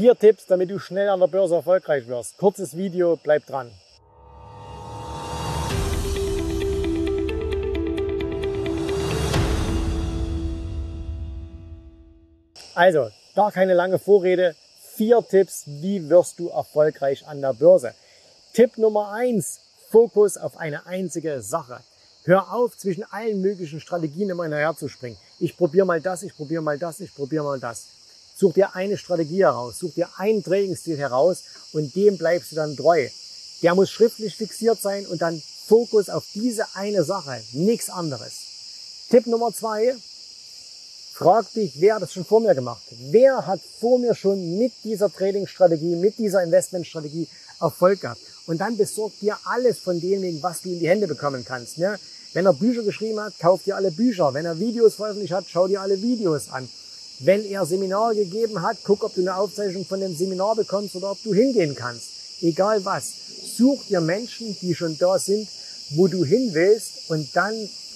Vier Tipps, damit du schnell an der Börse erfolgreich wirst. Kurzes Video, bleib dran. Also, gar keine lange Vorrede. Vier Tipps, wie wirst du erfolgreich an der Börse. Tipp Nummer eins: Fokus auf eine einzige Sache. Hör auf, zwischen allen möglichen Strategien immer hinterher zu springen. Ich probiere mal das, ich probiere mal das, ich probiere mal das. Such dir eine Strategie heraus, such dir einen Trainingsstil heraus und dem bleibst du dann treu. Der muss schriftlich fixiert sein und dann Fokus auf diese eine Sache, nichts anderes. Tipp Nummer zwei, frag dich, wer hat das schon vor mir gemacht? Wer hat vor mir schon mit dieser Trading-Strategie, mit dieser Investmentstrategie Erfolg gehabt? Und dann besorg dir alles von dem, was du in die Hände bekommen kannst. Ne? Wenn er Bücher geschrieben hat, kauf dir alle Bücher. Wenn er Videos veröffentlicht hat, schau dir alle Videos an. Wenn er Seminare gegeben hat, guck, ob du eine Aufzeichnung von dem Seminar bekommst oder ob du hingehen kannst. Egal was. Such dir Menschen, die schon da sind, wo du hin willst und dann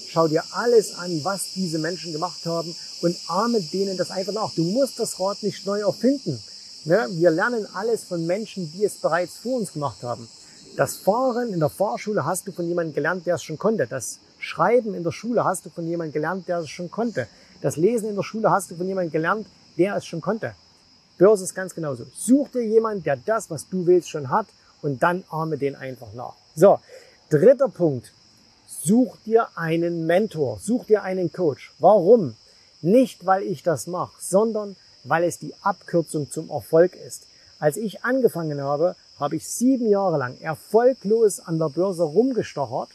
schau dir alles an, was diese Menschen gemacht haben und ahme denen das einfach nach. Du musst das Rad nicht neu erfinden. Ne? Wir lernen alles von Menschen, die es bereits vor uns gemacht haben. Das Fahren in der Fahrschule hast du von jemandem gelernt, der es schon konnte. Das Schreiben in der Schule hast du von jemandem gelernt, der es schon konnte. Das Lesen in der Schule hast du von jemandem gelernt, der es schon konnte. Börse ist ganz genauso. Such dir jemanden, der das, was du willst, schon hat und dann arme den einfach nach. So, dritter Punkt. Such dir einen Mentor, such dir einen Coach. Warum? Nicht, weil ich das mache, sondern weil es die Abkürzung zum Erfolg ist. Als ich angefangen habe, habe ich sieben Jahre lang erfolglos an der Börse rumgestochert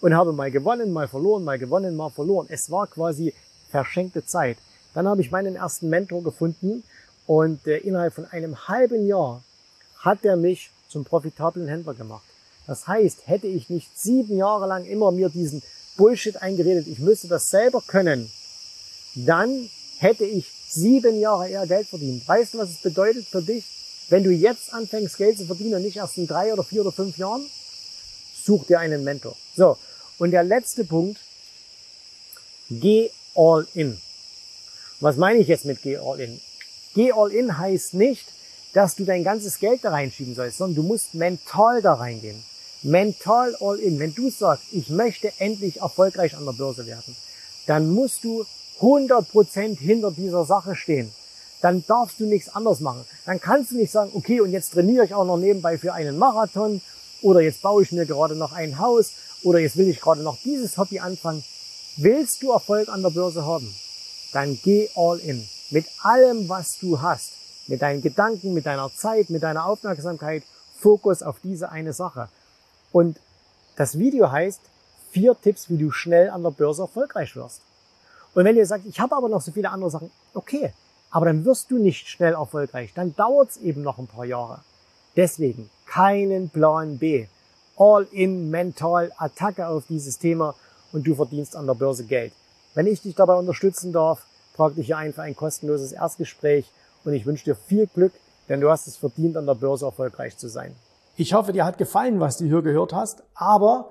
und habe mal gewonnen, mal verloren, mal gewonnen, mal verloren. Es war quasi verschenkte Zeit. Dann habe ich meinen ersten Mentor gefunden und äh, innerhalb von einem halben Jahr hat er mich zum profitablen Händler gemacht. Das heißt, hätte ich nicht sieben Jahre lang immer mir diesen Bullshit eingeredet, ich müsste das selber können, dann hätte ich sieben Jahre eher Geld verdient. Weißt du, was es bedeutet für dich, wenn du jetzt anfängst, Geld zu verdienen und nicht erst in drei oder vier oder fünf Jahren? Such dir einen Mentor. So. Und der letzte Punkt. Geh all in. Was meine ich jetzt mit geh all in? Geh all in heißt nicht, dass du dein ganzes Geld da reinschieben sollst, sondern du musst mental da reingehen. Mental all in. Wenn du sagst, ich möchte endlich erfolgreich an der Börse werden, dann musst du 100% hinter dieser Sache stehen. Dann darfst du nichts anderes machen. Dann kannst du nicht sagen, okay, und jetzt trainiere ich auch noch nebenbei für einen Marathon oder jetzt baue ich mir gerade noch ein Haus oder jetzt will ich gerade noch dieses Hobby anfangen. Willst du Erfolg an der Börse haben? Dann geh all in. Mit allem, was du hast. Mit deinen Gedanken, mit deiner Zeit, mit deiner Aufmerksamkeit. Fokus auf diese eine Sache. Und das Video heißt vier Tipps, wie du schnell an der Börse erfolgreich wirst. Und wenn ihr sagt, ich habe aber noch so viele andere Sachen, okay, aber dann wirst du nicht schnell erfolgreich. Dann dauert es eben noch ein paar Jahre. Deswegen keinen Plan B. All in mental Attacke auf dieses Thema und du verdienst an der Börse Geld. Wenn ich dich dabei unterstützen darf, trag dich hier ein für ein kostenloses Erstgespräch und ich wünsche dir viel Glück, denn du hast es verdient, an der Börse erfolgreich zu sein. Ich hoffe, dir hat gefallen, was du hier gehört hast, aber